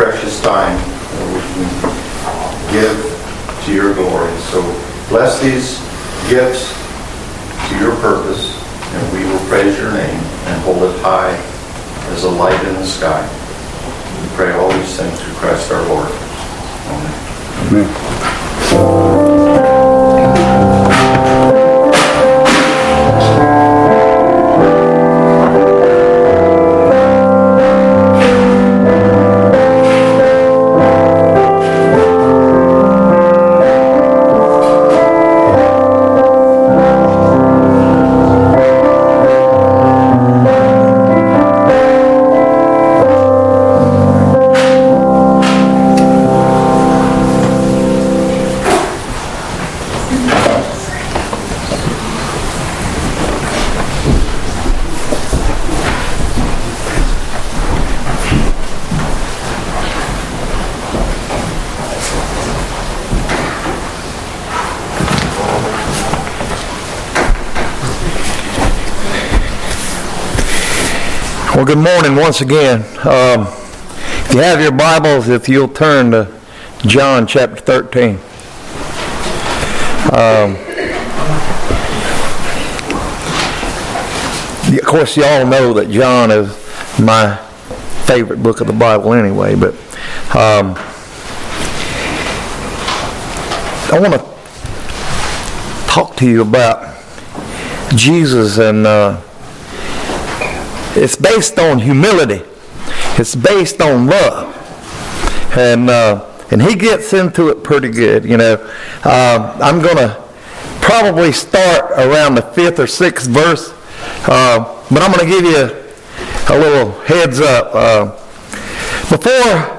precious time that we can give to your glory. So bless these gifts to your purpose, and we will praise your name and hold it high as a light in the sky. We pray all these things through Christ our Lord. Amen. Amen. Well, good morning once again. Um, if you have your Bibles, if you'll turn to John chapter 13. Um, of course, you all know that John is my favorite book of the Bible anyway, but um, I want to talk to you about Jesus and. Uh, it's based on humility. It's based on love. And uh, and he gets into it pretty good. You know, uh, I'm going to probably start around the fifth or sixth verse, uh, but I'm going to give you a little heads up. Uh, before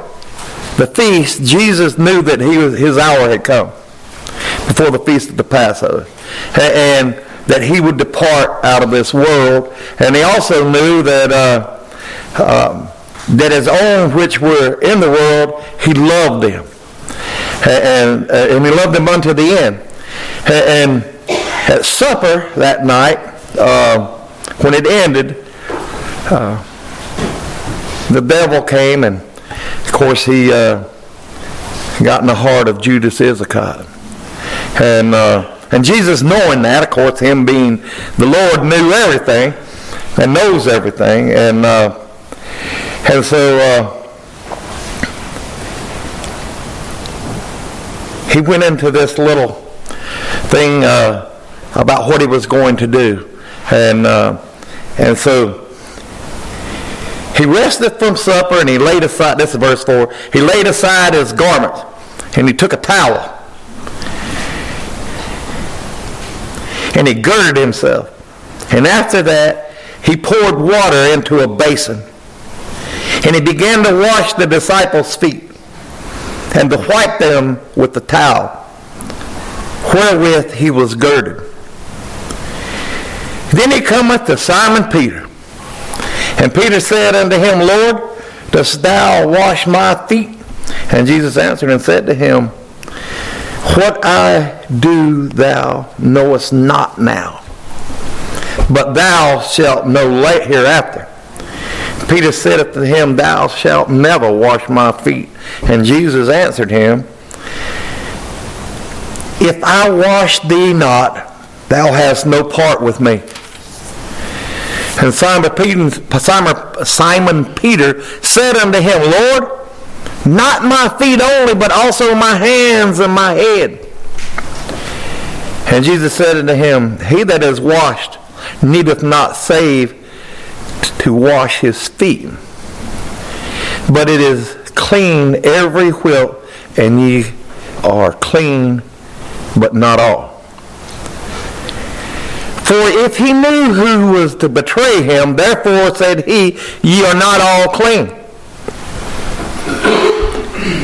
the feast, Jesus knew that he was, his hour had come. Before the feast of the Passover, and that he would depart out of this world. And he also knew that, uh, um, that his own which were in the world, he loved them. And, uh, and he loved them unto the end. And at supper that night, uh, when it ended, uh, the devil came and, of course, he uh, got in the heart of Judas Iscariot. And and Jesus knowing that, of course, him being the Lord knew everything and knows everything. And, uh, and so uh, he went into this little thing uh, about what he was going to do. And, uh, and so he rested from supper and he laid aside, this is verse 4, he laid aside his garment and he took a towel and he girded himself. And after that, he poured water into a basin. And he began to wash the disciples' feet and to wipe them with the towel wherewith he was girded. Then he cometh to Simon Peter. And Peter said unto him, Lord, dost thou wash my feet? And Jesus answered and said to him, what I do thou knowest not now, but thou shalt know late hereafter. Peter said unto him, Thou shalt never wash my feet. And Jesus answered him, If I wash thee not, thou hast no part with me. And Simon Peter, Simon Peter said unto him, Lord, not my feet only, but also my hands and my head. And Jesus said unto him, He that is washed needeth not save to wash his feet, but it is clean every whit, and ye are clean, but not all. For if he knew who was to betray him, therefore said he, Ye are not all clean.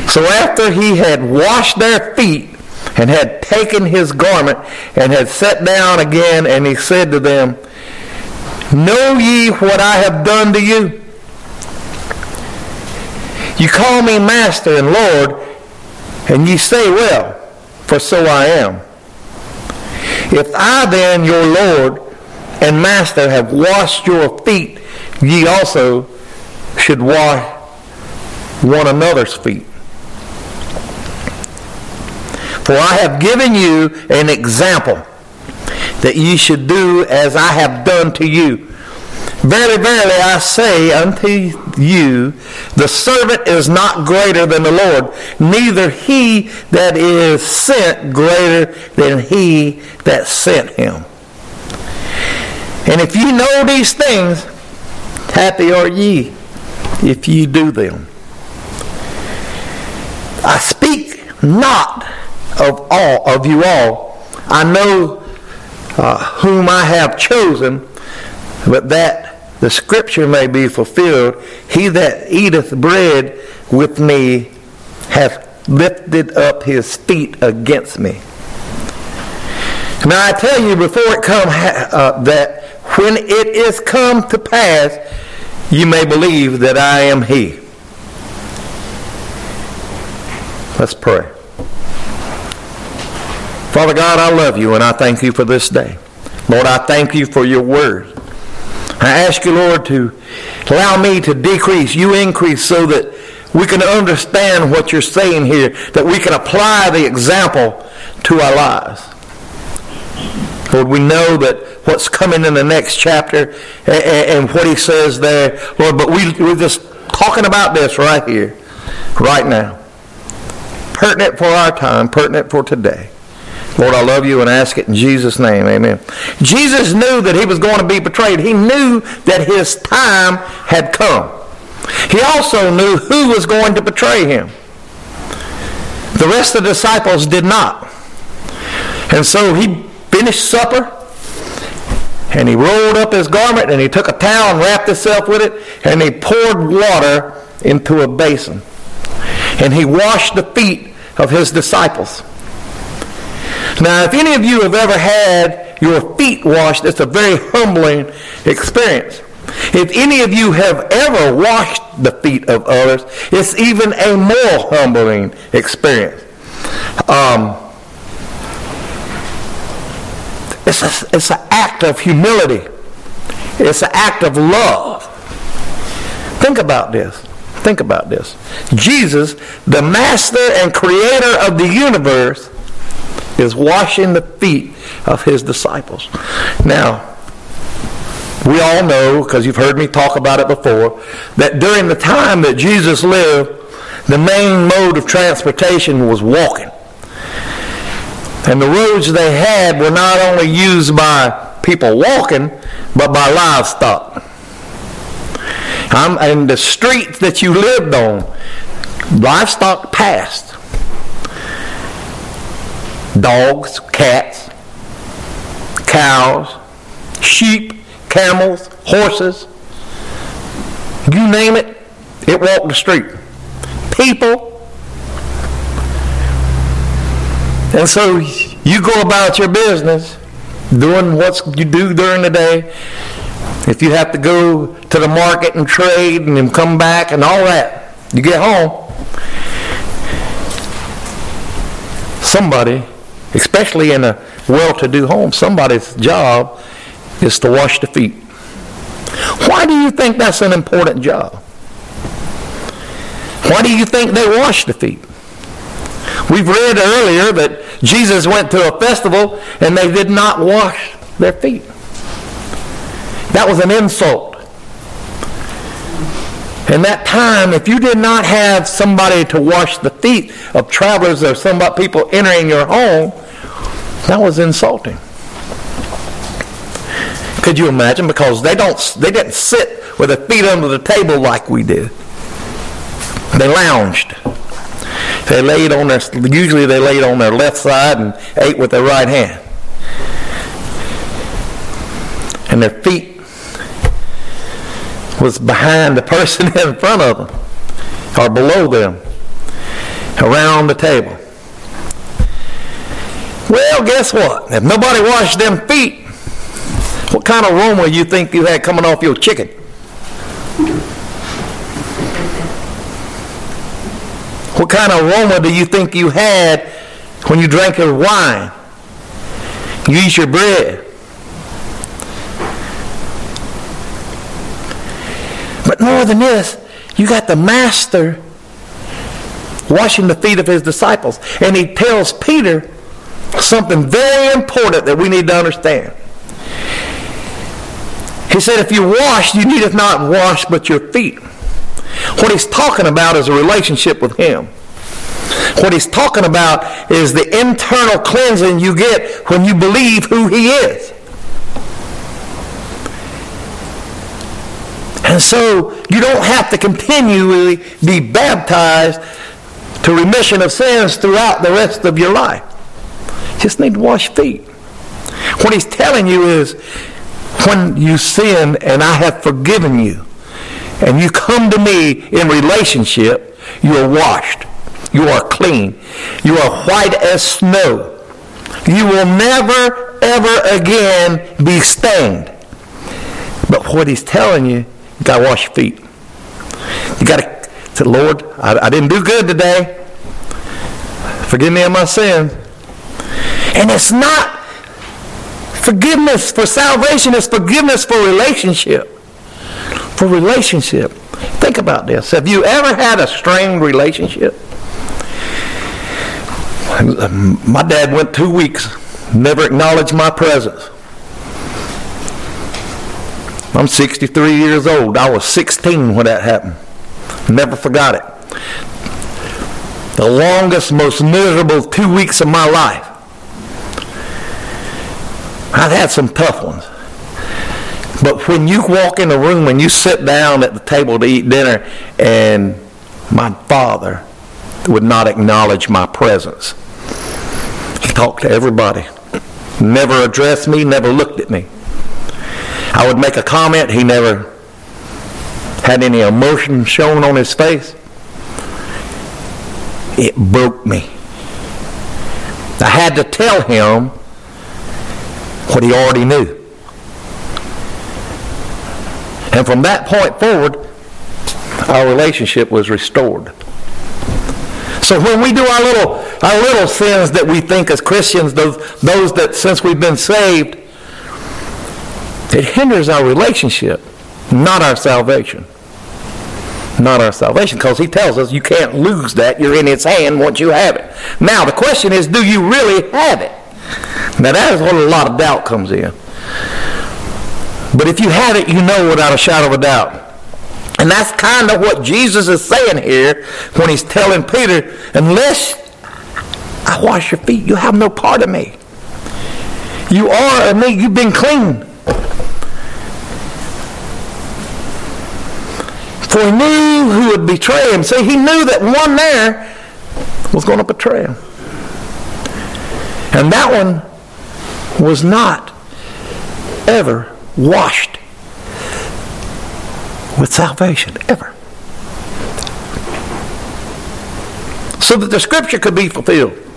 So after he had washed their feet and had taken his garment and had sat down again, and he said to them, Know ye what I have done to you? You call me master and Lord, and ye say, Well, for so I am. If I then, your Lord and master, have washed your feet, ye also should wash one another's feet. For I have given you an example that ye should do as I have done to you. Verily, verily, I say unto you, the servant is not greater than the Lord, neither he that is sent greater than he that sent him. And if you know these things, happy are ye if ye do them. I speak not of all of you all. I know uh, whom I have chosen, but that the scripture may be fulfilled. He that eateth bread with me hath lifted up his feet against me. Now I tell you before it come uh, that when it is come to pass, you may believe that I am he. Let's pray. Father God, I love you and I thank you for this day. Lord, I thank you for your word. I ask you, Lord, to allow me to decrease, you increase, so that we can understand what you're saying here, that we can apply the example to our lives. Lord, we know that what's coming in the next chapter and, what he says there, Lord, but we, we're just talking about this right here, right now. Pertinent for our time, pertinent for today. Lord, I love you and ask it in Jesus' name. Amen. Jesus knew that he was going to be betrayed. He knew that his time had come. He also knew who was going to betray him. The rest of the disciples did not. And so he finished supper and he rolled up his garment and he took a towel and wrapped himself with it and he poured water into a basin. And he washed the feet of his disciples. Now, if any of you have ever had your feet washed, it's a very humbling experience. If any of you have ever washed the feet of others, it's even a more humbling experience. Um, it's, a, it's an act of humility. It's an act of love. Think about this. Think about this. Jesus, the master and creator of the universe, is washing the feet of his disciples. Now, we all know, because you've heard me talk about it before, that during the time that Jesus lived, the main mode of transportation was walking. And the roads they had were not only used by people walking, but by livestock. And the streets that you lived on, livestock passed dogs, cats, cows, sheep, camels, horses. You name it, it walked the street. People. And so you go about your business doing what you do during the day. If you have to go to the market and trade and then come back and all that, you get home. Somebody especially in a well-to-do home, somebody's job is to wash the feet. Why do you think that's an important job? Why do you think they wash the feet? We've read earlier that Jesus went to a festival and they did not wash their feet. That was an insult. In that time, if you did not have somebody to wash the feet of travelers or some people entering your home, that was insulting. Could you imagine? Because they don't, they didn't sit with their feet under the table like we did. They lounged. They laid on their, usually they laid on their left side and ate with their right hand. And their feet was behind the person in front of them or below them around the table. Well, guess what? If nobody washed them feet, what kind of aroma you think you had coming off your chicken? What kind of aroma do you think you had when you drank your wine? You eat your bread. More than this, you got the master washing the feet of his disciples. And he tells Peter something very important that we need to understand. He said, if you wash, you needeth not wash but your feet. What he's talking about is a relationship with him. What he's talking about is the internal cleansing you get when you believe who he is. And so you don't have to continually be baptized to remission of sins throughout the rest of your life. Just need to wash feet. What he's telling you is when you sin and I have forgiven you and you come to me in relationship, you are washed. You are clean. You are white as snow. You will never, ever again be stained. But what he's telling you, you got to wash your feet. You got to say, Lord, I, I didn't do good today. Forgive me of my sin. And it's not forgiveness for salvation, it's forgiveness for relationship. For relationship. Think about this. Have you ever had a strained relationship? My dad went two weeks, never acknowledged my presence. I'm 63 years old. I was 16 when that happened. Never forgot it. The longest, most miserable two weeks of my life. I've had some tough ones. But when you walk in the room and you sit down at the table to eat dinner and my father would not acknowledge my presence. He talked to everybody. Never addressed me, never looked at me. I would make a comment, he never had any emotion shown on his face. It broke me. I had to tell him what he already knew. And from that point forward, our relationship was restored. So when we do our little our little sins that we think as Christians, those those that since we've been saved, it hinders our relationship, not our salvation. Not our salvation, because he tells us you can't lose that. You're in his hand once you have it. Now the question is, do you really have it? Now that is where a lot of doubt comes in. But if you have it, you know without a shadow of a doubt. And that's kind of what Jesus is saying here when he's telling Peter, unless I wash your feet, you have no part of me. You are of me. You've been clean. For he knew who would betray him. See, he knew that one there was going to betray him. And that one was not ever washed with salvation, ever. So that the scripture could be fulfilled.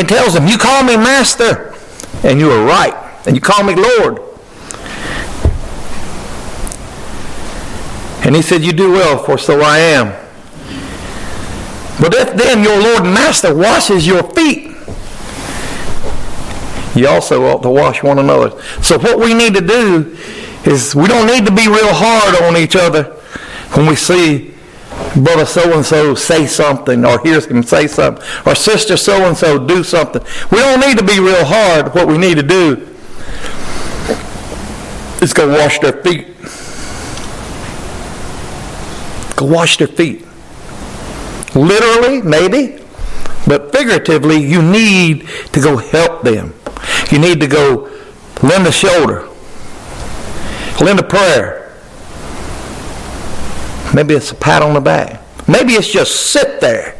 He tells him, You call me master, and you are right. And you call me Lord. And he said, You do well, for so I am. But if then your Lord and Master washes your feet, you also ought to wash one another. So what we need to do is we don't need to be real hard on each other when we see brother so-and-so say something or hear him say something or sister so-and-so do something. We don't need to be real hard. What we need to do is go wash their feet. Go wash their feet. Literally, maybe, but figuratively, you need to go help them. You need to go lend a shoulder, lend a prayer. Maybe it's a pat on the back. Maybe it's just sit there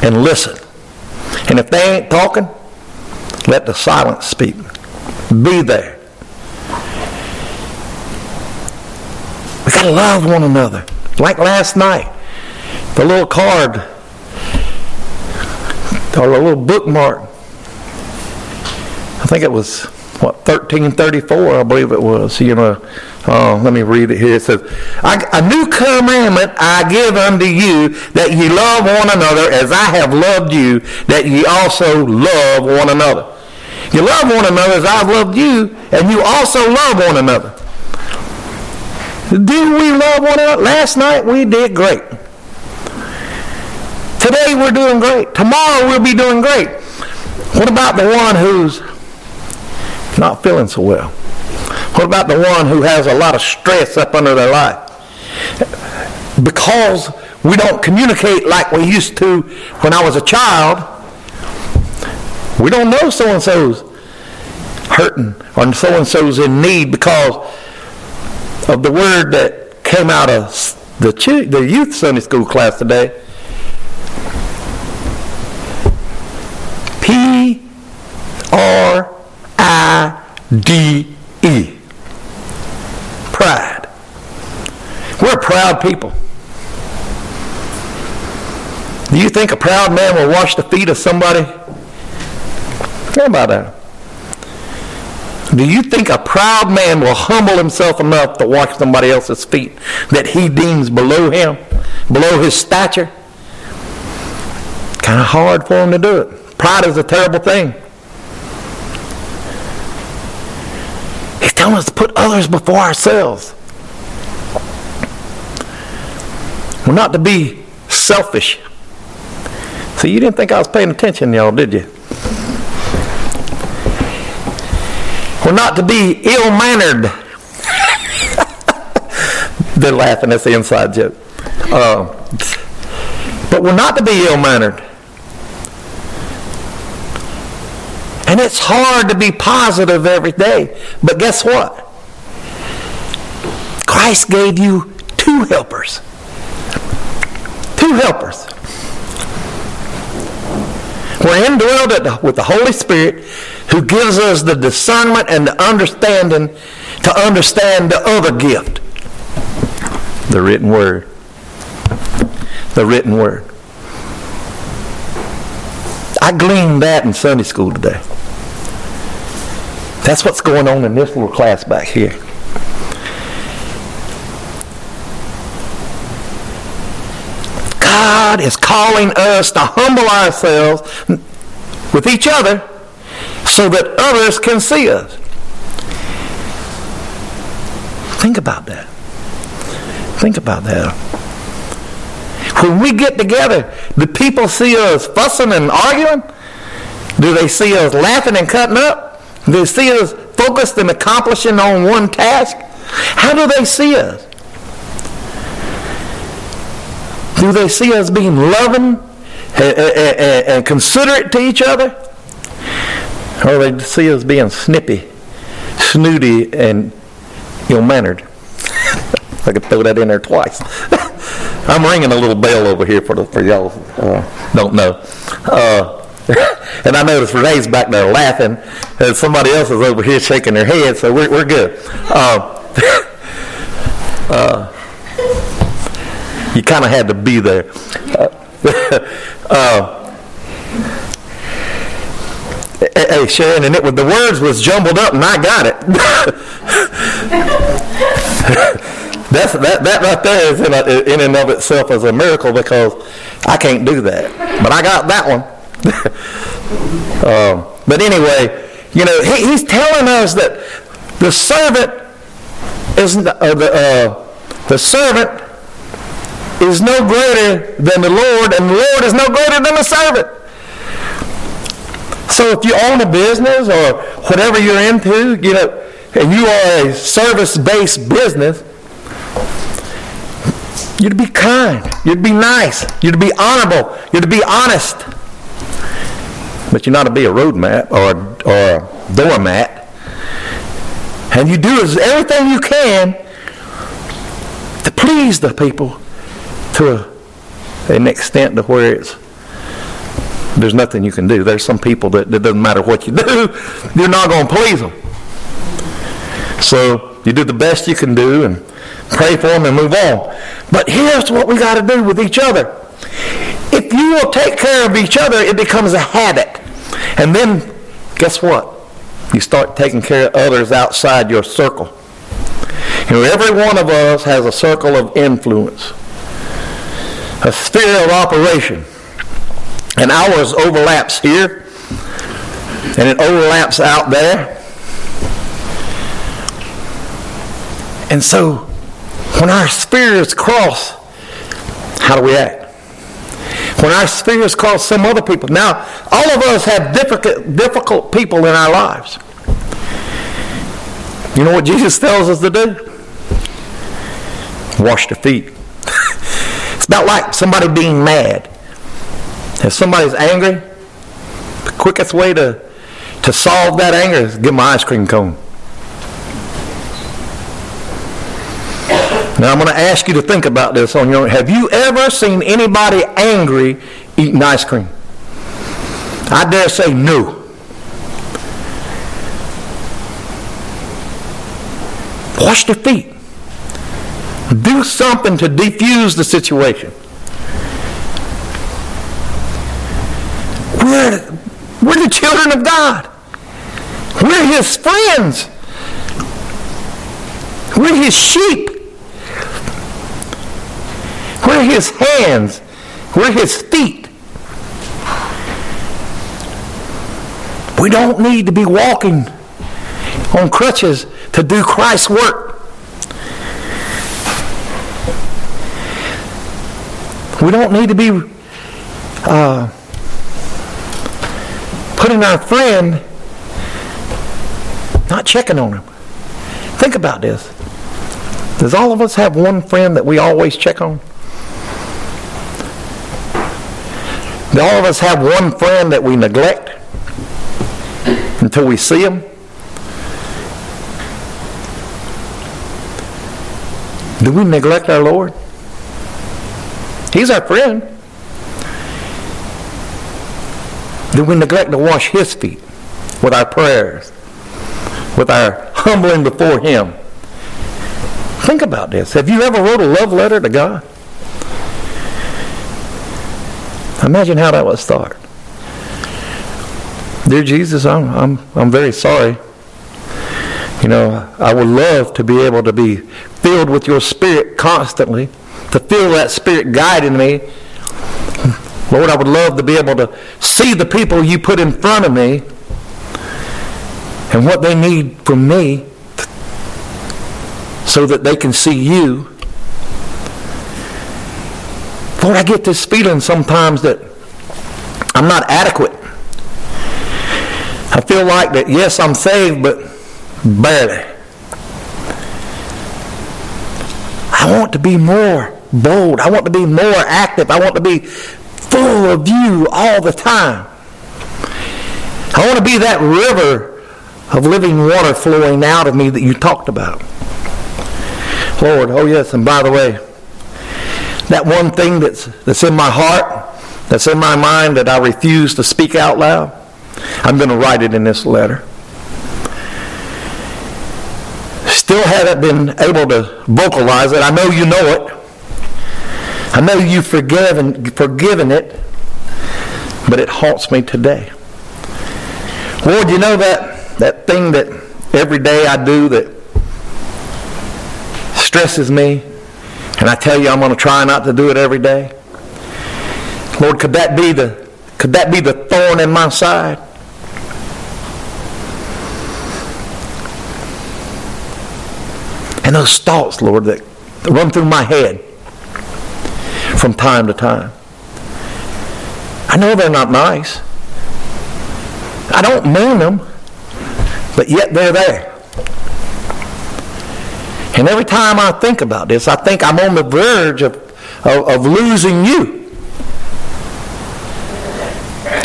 and listen. And if they ain't talking, let the silence speak. Be there. We got to love one another. Like last night, the little card or the little bookmark I think it was what 1334, I believe it was. You know, uh, let me read it here. It says, "A new commandment I give unto you, that ye love one another as I have loved you, that ye also love one another. You love one another as I've loved you, and you also love one another." Do we love one another? Last night we did great. Today we're doing great. Tomorrow we'll be doing great. What about the one who's not feeling so well? What about the one who has a lot of stress up under their life? Because we don't communicate like we used to when I was a child, we don't know so and so's hurting or so and so's in need because of the word that came out of the, the youth Sunday school class today. P R I D E. Pride. We're proud people. Do you think a proud man will wash the feet of somebody? Think about that. Do you think a proud man will humble himself enough to wash somebody else's feet that he deems below him, below his stature? Kind of hard for him to do it. Pride is a terrible thing. He's telling us to put others before ourselves. We're not to be selfish. See, you didn't think I was paying attention, y'all, did you? We're not to be ill mannered. They're laughing. That's the inside joke. Uh, but we're not to be ill mannered. And it's hard to be positive every day. But guess what? Christ gave you two helpers. Two helpers. We're indwelled with the Holy Spirit who gives us the discernment and the understanding to understand the other gift the written word. The written word. I gleaned that in Sunday school today. That's what's going on in this little class back here. God is calling us to humble ourselves with each other so that others can see us. Think about that. Think about that. When we get together, do people see us fussing and arguing? Do they see us laughing and cutting up? Do they see us focused and accomplishing on one task? How do they see us? Do they see us being loving and, considerate to each other? Or they see us being snippy, snooty, and ill-mannered. I could throw that in there twice. I'm ringing a little bell over here for, the, for y'all uh, don't know. Uh, and I noticed Renee's back there laughing, and somebody else is over here shaking their head, so we're, we're good. Uh, uh you kind of had to be there. Uh, Hey, Sharon, and it was the words was jumbled up, and I got it. That's that that right there is in, a, in and of itself as a miracle because I can't do that, but I got that one. um, but anyway, you know, he, he's telling us that the servant is uh, the uh, the servant is no greater than the Lord, and the Lord is no greater than the servant. So if you own a business or whatever you're into, you know, and you are a service-based business, you'd be kind, you'd be nice, you'd be honorable, you'd be honest. But you're not to be a roadmat or, or a doormat. And you do everything you can to please the people to a, an extent to where it's there's nothing you can do. There's some people that it doesn't matter what you do, you're not going to please them. So you do the best you can do and pray for them and move on. But here's what we got to do with each other. If you will take care of each other, it becomes a habit. And then, guess what? You start taking care of others outside your circle. Know, every one of us has a circle of influence, a sphere of operation. And ours overlaps here, and it overlaps out there. And so, When our spheres cross, how do we act? When our spheres cross some other people. Now, all of us have difficult, difficult people in our lives. You know what Jesus tells us to do? Wash the feet. It's about like somebody being mad. If somebody's angry, the quickest way to, to solve that anger is them an ice cream cone. Now I'm going to ask you to think about this on your own. Have you ever seen anybody angry eating ice cream? I dare say no. Wash their feet. Do something to defuse the situation. We're, we're the children of God. We're his friends. We're his sheep. We're his hands. We're his feet. We don't need to be walking on crutches to do Christ's work. We don't need to be uh, putting our friend, not checking on him. Think about this. Does all of us have one friend that we always check on? Do all of us have one friend that we neglect until we see him? Do we neglect our Lord? He's our friend. Do we neglect to wash his feet with our prayers, with our humbling before him? Think about this. Have you ever wrote a love letter to God? Imagine how that would start. Dear Jesus, I'm, I'm, I'm very sorry. You know, I would love to be able to be filled with your spirit constantly, to feel that spirit guiding me. Lord, I would love to be able to see the people you put in front of me and what they need from me so that they can see you Lord, I get this feeling sometimes that I'm not adequate. I feel like that, yes, I'm saved, but barely. I want to be more bold. I want to be more active. I want to be full of you all the time. I want to be that river of living water flowing out of me that you talked about. Lord, oh yes, and by the way, that one thing that's, that's in my heart, that's in my mind that I refuse to speak out loud, I'm going to write it in this letter. Still haven't been able to vocalize it. I know you know it. I know you've forgiven, forgiven it, but it haunts me today. Lord, you know that, that thing that every day I do that stresses me, and I tell you, I'm going to try not to do it every day. Lord, could that be the could that be the thorn in my side? And those thoughts, Lord, that run through my head from time to time. I know they're not nice. I don't mean them, but yet they're there. And every time I think about this, I think I'm on the verge of, of, of losing you.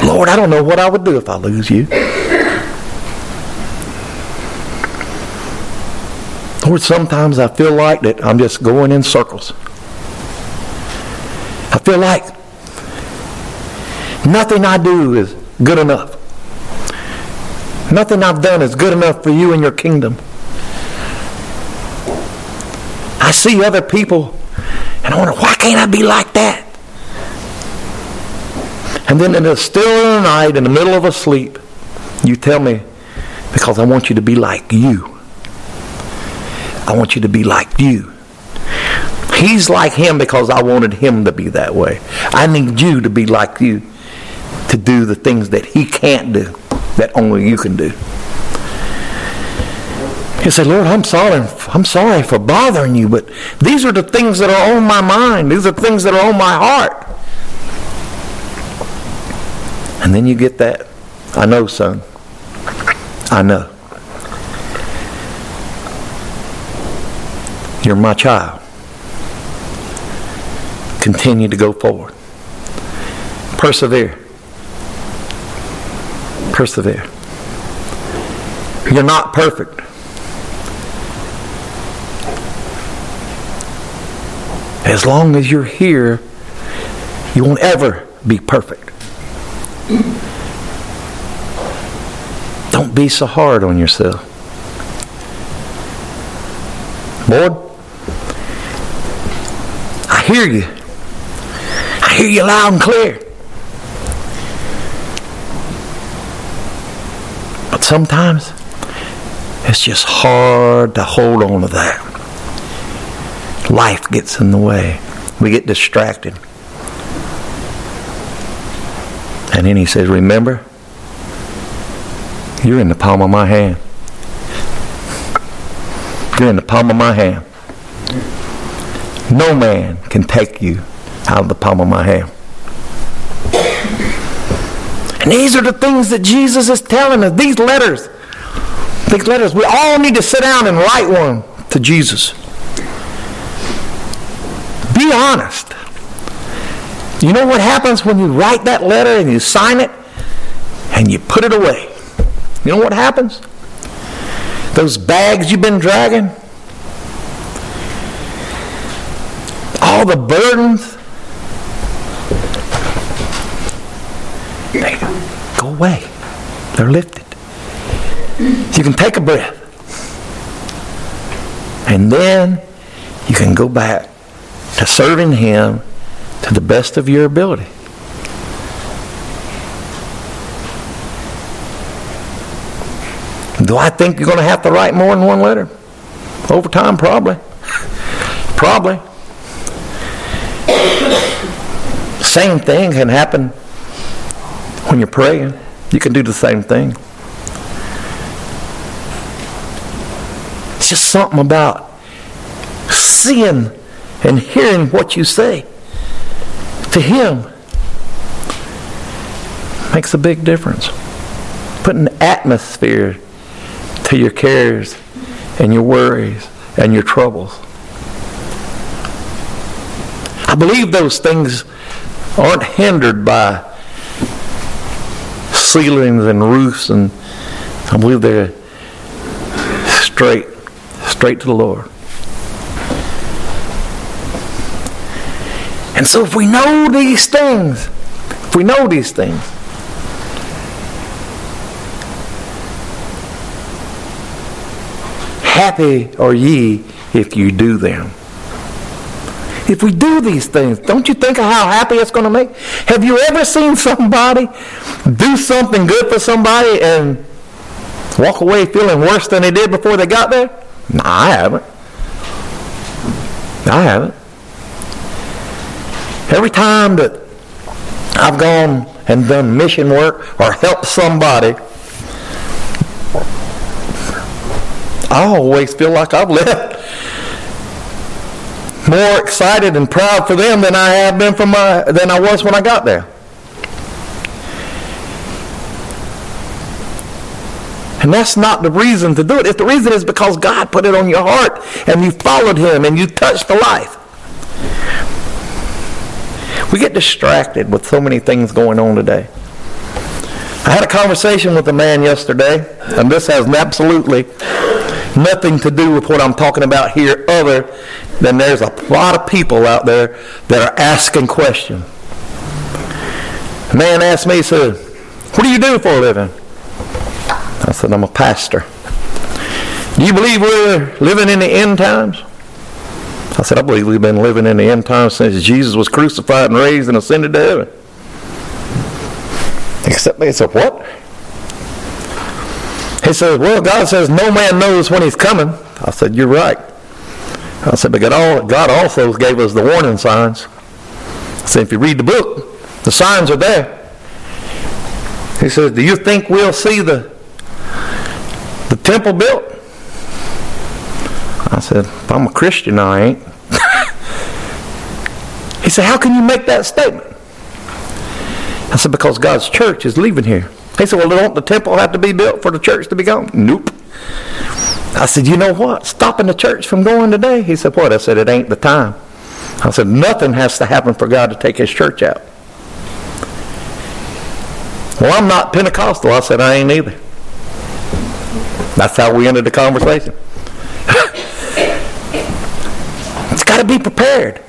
Lord, I don't know what I would do if I lose you. Lord, sometimes I feel like that I'm just going in circles. I feel like nothing I do is good enough. Nothing I've done is good enough for you and your kingdom. I see other people and I wonder, why can't I be like that? And then in the still of the night, in the middle of a sleep, you tell me, because I want you to be like you. I want you to be like you. He's like him because I wanted him to be that way. I need you to be like you, to do the things that he can't do, that only you can do. He say, Lord, I'm sorry I'm sorry for bothering you, but these are the things that are on my mind. These are things that are on my heart. And then you get that, I know, son. I know. You're my child. Continue to go forward. Persevere. Persevere. You're not perfect. As long as you're here, you won't ever be perfect. Don't be so hard on yourself. Lord, I hear you. I hear you loud and clear. But sometimes it's just hard to hold on to that. Life gets in the way. We get distracted. And then he says, Remember, you're in the palm of my hand. You're in the palm of my hand. No man can take you out of the palm of my hand. And these are the things that Jesus is telling us. These letters. These letters. We all need to sit down and write one to Jesus. Be honest. You know what happens when you write that letter and you sign it and you put it away? You know what happens? Those bags you've been dragging, all the burdens, go away. They're lifted. You can take a breath. And then you can go back to serving Him to the best of your ability. Do I think you're going to have to write more than one letter? Over time, probably. probably. Same thing can happen when you're praying. You can do the same thing. It's just something about seeing and hearing what you say to Him makes a big difference. Putting atmosphere to your cares and your worries and your troubles. I believe those things aren't hindered by ceilings and roofs and I believe they're straight, straight to the Lord. And so if we know these things, if we know these things, happy are ye if you do them. If we do these things, don't you think of how happy it's going to make? Have you ever seen somebody do something good for somebody and walk away feeling worse than they did before they got there? No, I haven't. I haven't. Every time that I've gone and done mission work or helped somebody, I always feel like I've left more excited and proud for them than I have been for my than I was when I got there. And that's not the reason to do it. If the reason is because God put it on your heart and you followed him and you touched the life. We get distracted with so many things going on today. I had a conversation with a man yesterday, and this has absolutely nothing to do with what I'm talking about here, other than there's a lot of people out there that are asking questions. A man asked me, he said, What do you do for a living? I said, I'm a pastor. Do you believe we're living in the end times? I said, I believe we've been living in the end times since Jesus was crucified and raised and ascended to heaven. Except they said, what? He says, well, God says no man knows when he's coming. I said, you're right. I said, but God also gave us the warning signs. I said, if you read the book, the signs are there. He says, do you think we'll see the, the temple built? I said, if I'm a Christian, I ain't. he said, how can you make that statement? I said, because God's church is leaving here. He said, well, don't the temple have to be built for the church to be gone? Nope. I said, you know what? Stopping the church from going today? He said, what? I said, it ain't the time. I said, nothing has to happen for God to take his church out. Well, I'm not Pentecostal. I said, I ain't either. That's how we ended the conversation. it's got to be prepared.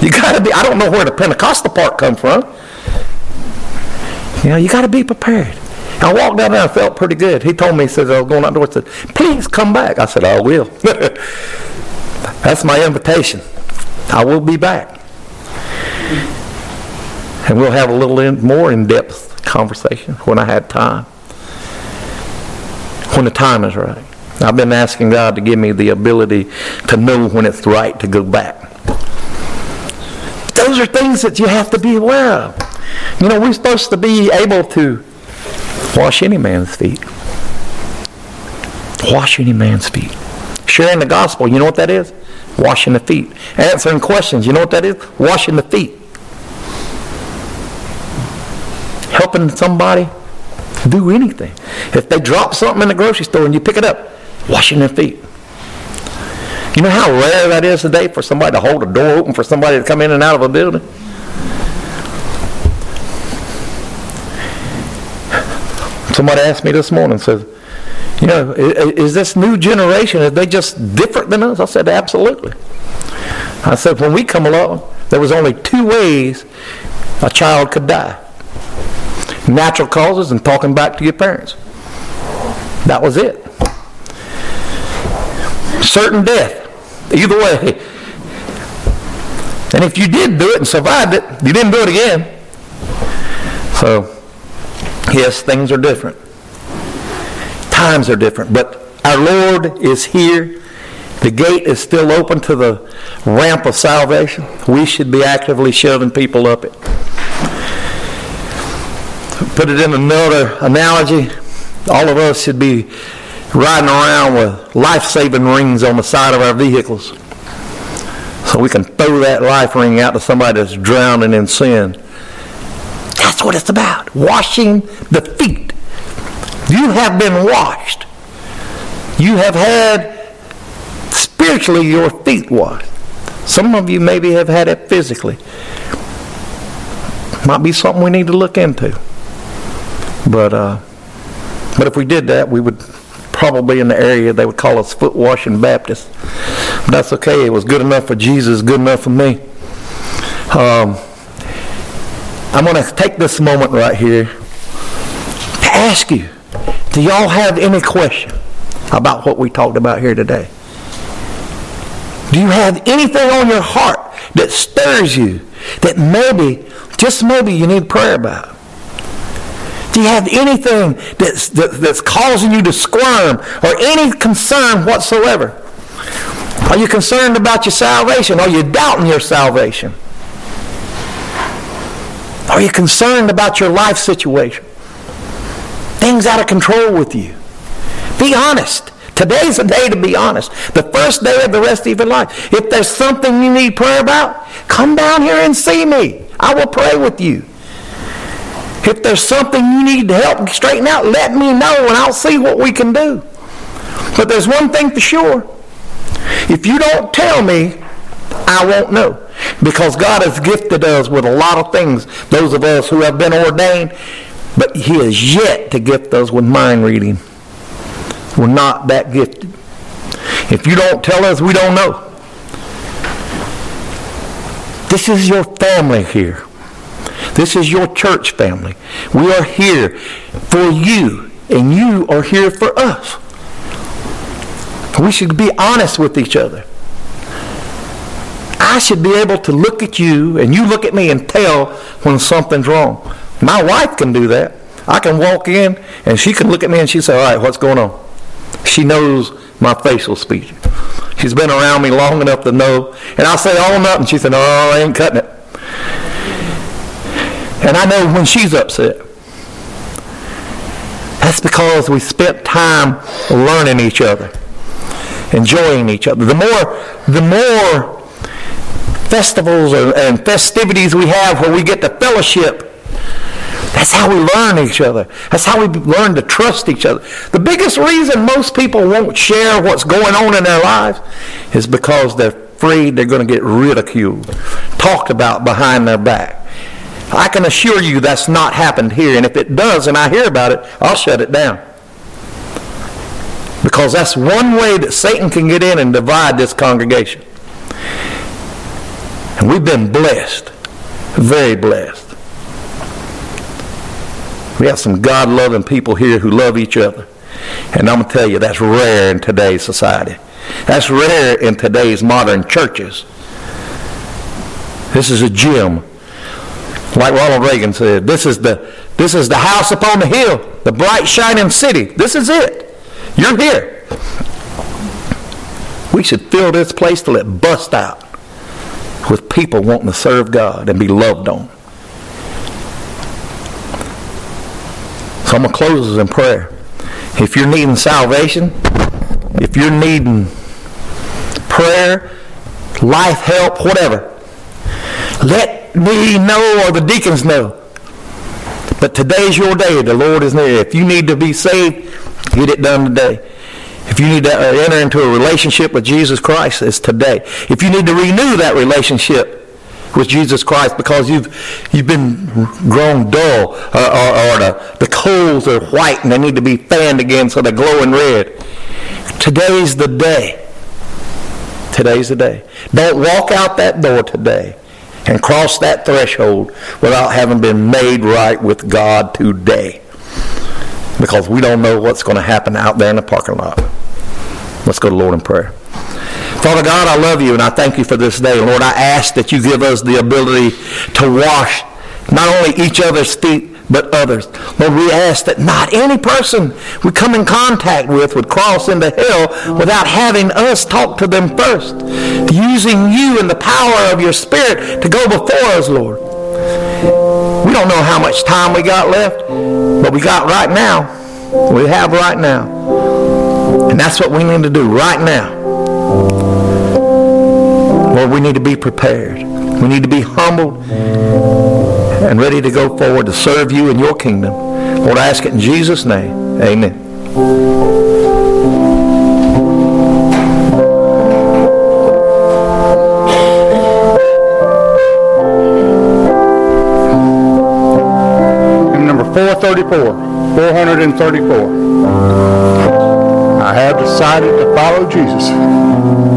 You got to be, I don't know where the Pentecostal part come from. You know, you got to be prepared. I walked down there and felt pretty good. He told me, he says, I was going outdoors, said, please come back. I said, I will. That's my invitation. I will be back. And we'll have a little in, more in-depth conversation when I had time. When the time is right. I've been asking God to give me the ability to know when it's right to go back. Those are things that you have to be aware of. You know, we're supposed to be able to wash any man's feet. Wash any man's feet. Sharing the gospel, you know what that is? Washing the feet. Answering questions, you know what that is? Washing the feet. Helping somebody do anything. If they drop something in the grocery store and you pick it up, washing their feet. You know how rare that is today for somebody to hold a door open for somebody to come in and out of a building? Somebody asked me this morning, says, you know, is, is this new generation, are they just different than us? I said, absolutely. I said, when we come along, there was only two ways a child could die. Natural causes and talking back to your parents. That was it. Certain death. Either way. And if you did do it and survived it, you didn't do it again. So, yes, things are different. Times are different. But our Lord is here. The gate is still open to the ramp of salvation. We should be actively shoving people up it. Put it in another analogy. All of us should be riding around with life-saving rings on the side of our vehicles so we can throw that life ring out to somebody that's drowning in sin. That's what it's about. Washing the feet. You have been washed. You have had spiritually your feet washed. Some of you maybe have had it physically. Might be something we need to look into. But uh, but if we did that, we would probably in the area they would call us foot washing Baptists. But that's okay. It was good enough for Jesus, good enough for me. Um, I'm going to take this moment right here to ask you, do y'all have any question about what we talked about here today? Do you have anything on your heart that stirs you that maybe, just maybe, you need prayer about? Do you have anything that's, that, that's causing you to squirm or any concern whatsoever? Are you concerned about your salvation? Are you doubting your salvation? Are you concerned about your life situation? Things out of control with you. Be honest. Today's a day to be honest. The first day of the rest of your life. If there's something you need prayer about, come down here and see me. I will pray with you. If there's something you need to help straighten out, let me know and I'll see what we can do. But there's one thing for sure. If you don't tell me, I won't know. Because God has gifted us with a lot of things, those of us who have been ordained, but He has yet to gift us with mind reading. We're not that gifted. If you don't tell us, we don't know. This is your family here. This is your church family. We are here for you, and you are here for us. We should be honest with each other. I should be able to look at you and you look at me and tell when something's wrong. My wife can do that. I can walk in and she can look at me and she say, all right, what's going on? She knows my facial speech. She's been around me long enough to know. And I say, oh, nothing. She said, no, I ain't cutting it. And I know when she's upset. That's because we spent time learning each other. enjoying each other. The more, the more festivals and- and festivities we have where we get to fellowship that's how we learn each other. That's how we learn to trust each other. The biggest reason most people won't share what's going on in their lives is because they're afraid they're going to get ridiculed, talked about behind their back. I can assure you that's not happened here, and if it does and I hear about it, I'll shut it down. Because that's one way that Satan can get in and divide this congregation. And we've been blessed, very blessed. We have some God loving people here who love each other. And I'm going to tell you, that's rare in today's society. That's rare in today's modern churches. This is a gym. Like Ronald Reagan said, this is the, this is the house upon the hill, the bright shining city. This is it. You're here. We should fill this place till it busts out with people wanting to serve God and be loved on. So I'm going to close this in prayer. If you're needing salvation, if you're needing prayer, life help, whatever, let me know or the deacons know. But today's your day. The Lord is near. If you need to be saved, get it done today. If you need to uh, enter into a relationship with Jesus Christ, it's today. If you need to renew that relationship, with Jesus Christ because you've you've been grown dull or, or, or the, the coals are white and they need to be fanned again so they're glowing red. Today's the day. Today's the day. Don't walk out that door today and cross that threshold without having been made right with God today. Because we don't know what's going to happen out there in the parking lot. Let's go to Lord in prayer. Father God, I love you and I thank you for this day. Lord, I ask that you give us the ability to wash not only each other's feet, but others. Lord, we ask that not any person we come in contact with would cross into hell without having us talk to them first. Using you and the power of your Spirit to go before us, Lord. We don't know how much time we got left, but we got right now. We have right now. And that's what we need to do right now. Lord, we need to be prepared. We need to be humbled and ready to go forward to serve you in your kingdom. Lord, I ask it in Jesus' name. Amen. Number 434, 434. I have decided to follow Jesus.